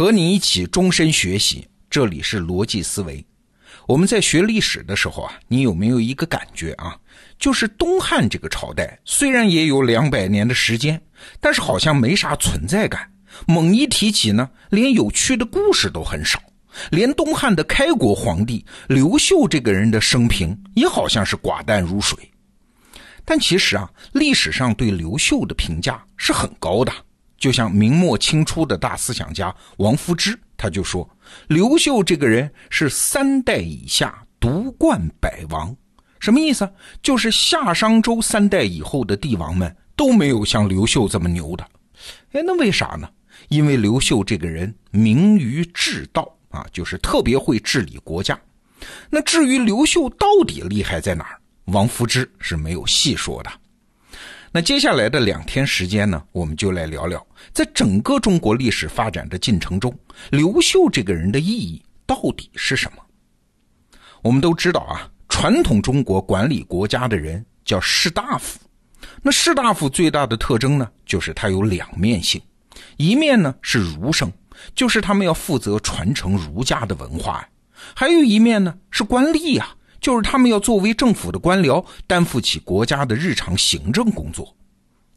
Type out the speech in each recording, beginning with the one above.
和你一起终身学习，这里是逻辑思维。我们在学历史的时候啊，你有没有一个感觉啊？就是东汉这个朝代虽然也有两百年的时间，但是好像没啥存在感。猛一提起呢，连有趣的故事都很少。连东汉的开国皇帝刘秀这个人的生平也好像是寡淡如水。但其实啊，历史上对刘秀的评价是很高的。就像明末清初的大思想家王夫之，他就说刘秀这个人是三代以下独冠百王，什么意思？就是夏商周三代以后的帝王们都没有像刘秀这么牛的。哎，那为啥呢？因为刘秀这个人明于治道啊，就是特别会治理国家。那至于刘秀到底厉害在哪儿，王夫之是没有细说的。那接下来的两天时间呢，我们就来聊聊，在整个中国历史发展的进程中，刘秀这个人的意义到底是什么？我们都知道啊，传统中国管理国家的人叫士大夫。那士大夫最大的特征呢，就是他有两面性，一面呢是儒生，就是他们要负责传承儒家的文化；还有一面呢是官吏呀。就是他们要作为政府的官僚，担负起国家的日常行政工作。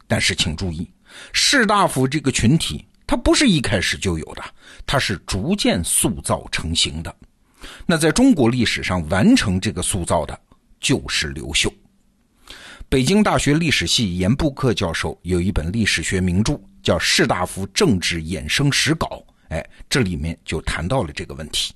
但是请注意，士大夫这个群体，它不是一开始就有的，它是逐渐塑造成型的。那在中国历史上完成这个塑造的，就是刘秀。北京大学历史系严布克教授有一本历史学名著，叫《士大夫政治衍生史稿》。哎，这里面就谈到了这个问题。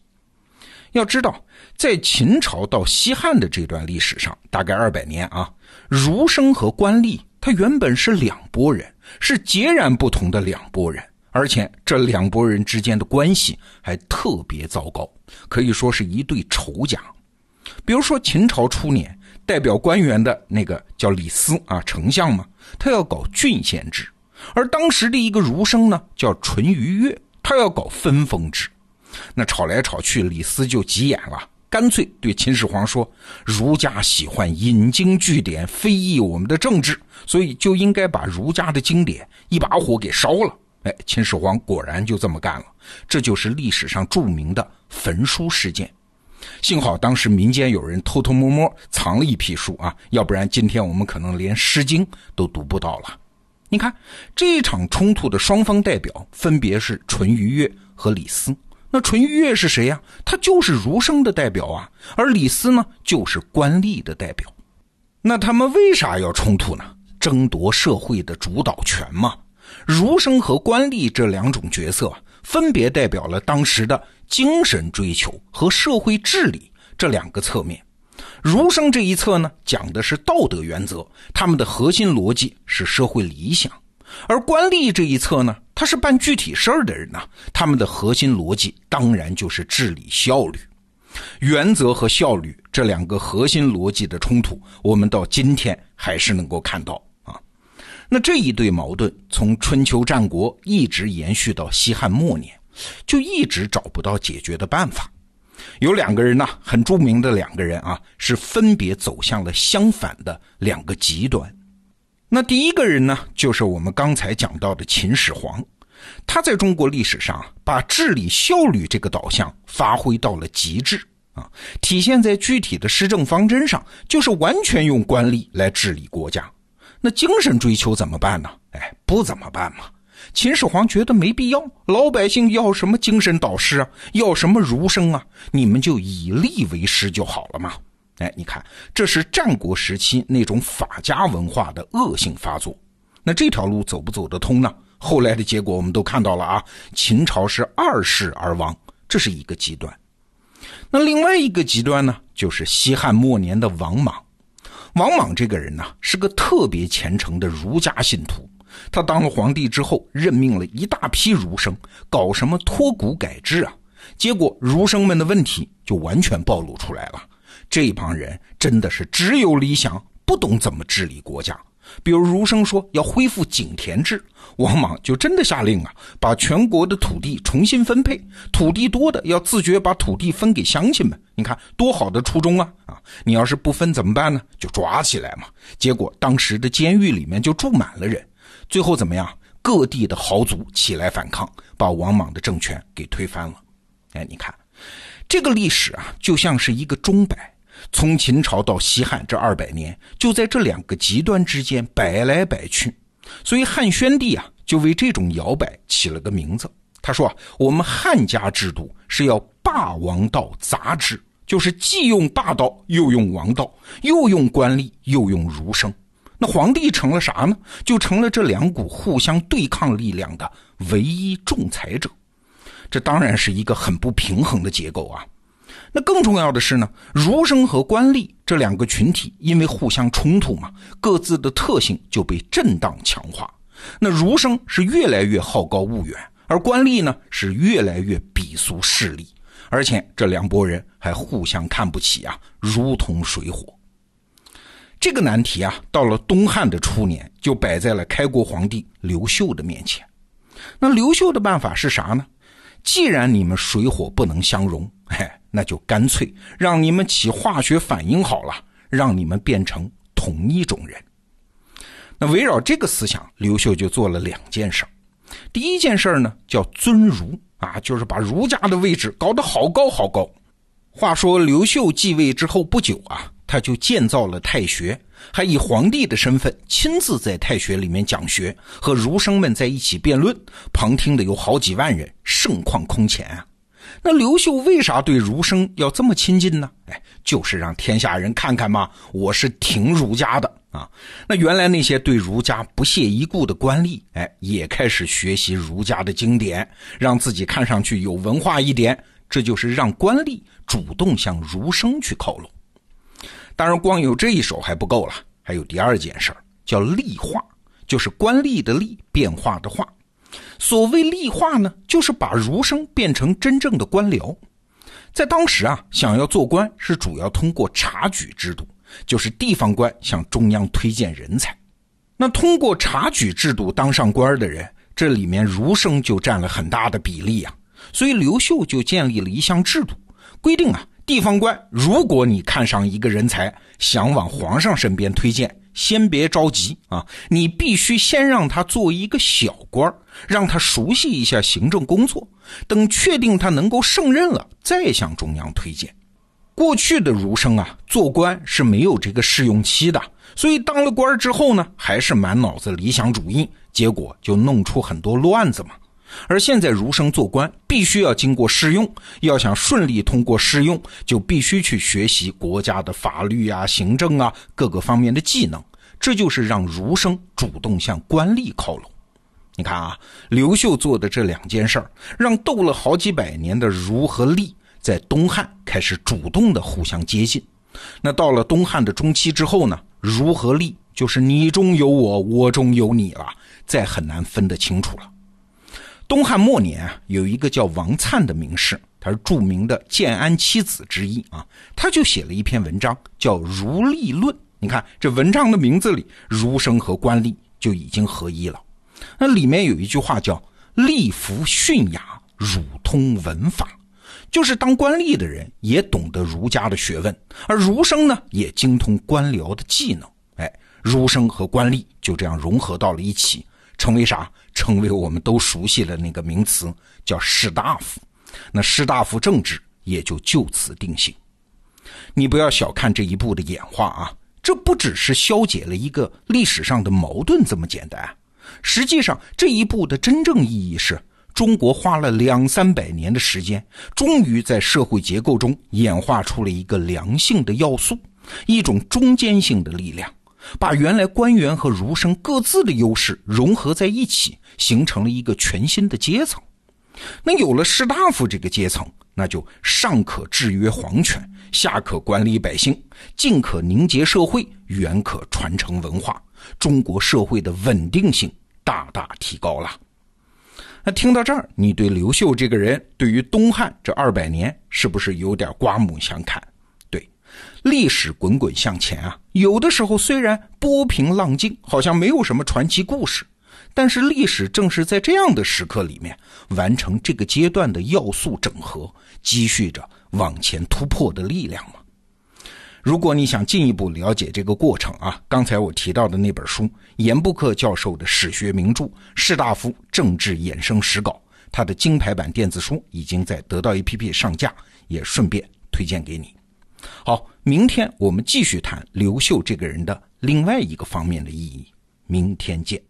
要知道，在秦朝到西汉的这段历史上，大概二百年啊，儒生和官吏他原本是两拨人，是截然不同的两拨人，而且这两拨人之间的关系还特别糟糕，可以说是一对仇家。比如说秦朝初年，代表官员的那个叫李斯啊，丞相嘛，他要搞郡县制；而当时的一个儒生呢，叫淳于越，他要搞分封制。那吵来吵去，李斯就急眼了，干脆对秦始皇说：“儒家喜欢引经据典，非议我们的政治，所以就应该把儒家的经典一把火给烧了。”哎，秦始皇果然就这么干了，这就是历史上著名的焚书事件。幸好当时民间有人偷偷摸摸藏了一批书啊，要不然今天我们可能连《诗经》都读不到了。你看这一场冲突的双方代表分别是淳于越和李斯。那淳于越是谁呀？他就是儒生的代表啊，而李斯呢，就是官吏的代表。那他们为啥要冲突呢？争夺社会的主导权嘛。儒生和官吏这两种角色，分别代表了当时的精神追求和社会治理这两个侧面。儒生这一侧呢，讲的是道德原则，他们的核心逻辑是社会理想。而官吏这一侧呢，他是办具体事儿的人呐，他们的核心逻辑当然就是治理效率、原则和效率这两个核心逻辑的冲突，我们到今天还是能够看到啊。那这一对矛盾从春秋战国一直延续到西汉末年，就一直找不到解决的办法。有两个人呢，很著名的两个人啊，是分别走向了相反的两个极端。那第一个人呢，就是我们刚才讲到的秦始皇，他在中国历史上把治理效率这个导向发挥到了极致啊，体现在具体的施政方针上，就是完全用官吏来治理国家。那精神追求怎么办呢？哎，不怎么办嘛。秦始皇觉得没必要，老百姓要什么精神导师啊，要什么儒生啊，你们就以吏为师就好了嘛。哎，你看，这是战国时期那种法家文化的恶性发作。那这条路走不走得通呢？后来的结果我们都看到了啊，秦朝是二世而亡，这是一个极端。那另外一个极端呢，就是西汉末年的王莽。王莽这个人呢，是个特别虔诚的儒家信徒。他当了皇帝之后，任命了一大批儒生，搞什么托古改制啊？结果儒生们的问题就完全暴露出来了。这帮人真的是只有理想，不懂怎么治理国家。比如儒生说要恢复井田制，王莽就真的下令啊，把全国的土地重新分配，土地多的要自觉把土地分给乡亲们。你看多好的初衷啊！啊，你要是不分怎么办呢？就抓起来嘛。结果当时的监狱里面就住满了人，最后怎么样？各地的豪族起来反抗，把王莽的政权给推翻了。哎，你看，这个历史啊，就像是一个钟摆，从秦朝到西汉这二百年，就在这两个极端之间摆来摆去。所以汉宣帝啊，就为这种摇摆起了个名字。他说啊，我们汉家制度是要霸王道杂之，就是既用霸道，又用王道，又用官吏，又用儒生。那皇帝成了啥呢？就成了这两股互相对抗力量的唯一仲裁者。这当然是一个很不平衡的结构啊。那更重要的是呢，儒生和官吏这两个群体因为互相冲突嘛，各自的特性就被震荡强化。那儒生是越来越好高骛远，而官吏呢是越来越鄙俗势利，而且这两拨人还互相看不起啊，如同水火。这个难题啊，到了东汉的初年，就摆在了开国皇帝刘秀的面前。那刘秀的办法是啥呢？既然你们水火不能相容，嘿，那就干脆让你们起化学反应好了，让你们变成同一种人。那围绕这个思想，刘秀就做了两件事。第一件事呢，叫尊儒啊，就是把儒家的位置搞得好高好高。话说刘秀继位之后不久啊。他就建造了太学，还以皇帝的身份亲自在太学里面讲学，和儒生们在一起辩论，旁听的有好几万人，盛况空前啊。那刘秀为啥对儒生要这么亲近呢？哎，就是让天下人看看嘛，我是挺儒家的啊。那原来那些对儒家不屑一顾的官吏，哎，也开始学习儒家的经典，让自己看上去有文化一点，这就是让官吏主动向儒生去靠拢。当然，光有这一手还不够了，还有第二件事，叫吏化，就是官吏的吏，变化的化。所谓吏化呢，就是把儒生变成真正的官僚。在当时啊，想要做官是主要通过察举制度，就是地方官向中央推荐人才。那通过察举制度当上官的人，这里面儒生就占了很大的比例啊。所以刘秀就建立了一项制度，规定啊。地方官，如果你看上一个人才，想往皇上身边推荐，先别着急啊，你必须先让他做一个小官让他熟悉一下行政工作，等确定他能够胜任了，再向中央推荐。过去的儒生啊，做官是没有这个试用期的，所以当了官之后呢，还是满脑子理想主义，结果就弄出很多乱子嘛。而现在儒生做官必须要经过试用，要想顺利通过试用，就必须去学习国家的法律啊、行政啊各个方面的技能。这就是让儒生主动向官吏靠拢。你看啊，刘秀做的这两件事儿，让斗了好几百年的儒和吏在东汉开始主动的互相接近。那到了东汉的中期之后呢，儒和吏就是你中有我，我中有你了，再很难分得清楚了。东汉末年啊，有一个叫王粲的名士，他是著名的建安七子之一啊，他就写了一篇文章叫《儒吏论》。你看这文章的名字里，儒生和官吏就已经合一了。那里面有一句话叫“吏服训雅，儒通文法”，就是当官吏的人也懂得儒家的学问，而儒生呢也精通官僚的技能。哎，儒生和官吏就这样融合到了一起。成为啥？成为我们都熟悉的那个名词，叫士大夫。那士大夫政治也就就此定型。你不要小看这一步的演化啊，这不只是消解了一个历史上的矛盾这么简单。实际上，这一步的真正意义是中国花了两三百年的时间，终于在社会结构中演化出了一个良性的要素，一种中间性的力量。把原来官员和儒生各自的优势融合在一起，形成了一个全新的阶层。那有了士大夫这个阶层，那就上可制约皇权，下可管理百姓，近可凝结社会，远可传承文化。中国社会的稳定性大大提高了。那听到这儿，你对刘秀这个人，对于东汉这二百年，是不是有点刮目相看？历史滚滚向前啊，有的时候虽然波平浪静，好像没有什么传奇故事。但是历史正是在这样的时刻里面，完成这个阶段的要素整合，积蓄着往前突破的力量嘛。如果你想进一步了解这个过程啊，刚才我提到的那本书，严布克教授的《史学名著·士大夫政治衍生史稿》，他的金牌版电子书已经在得到 APP 上架，也顺便推荐给你。好明天我们继续谈刘秀这个人的另外一个方面的意义。明天见。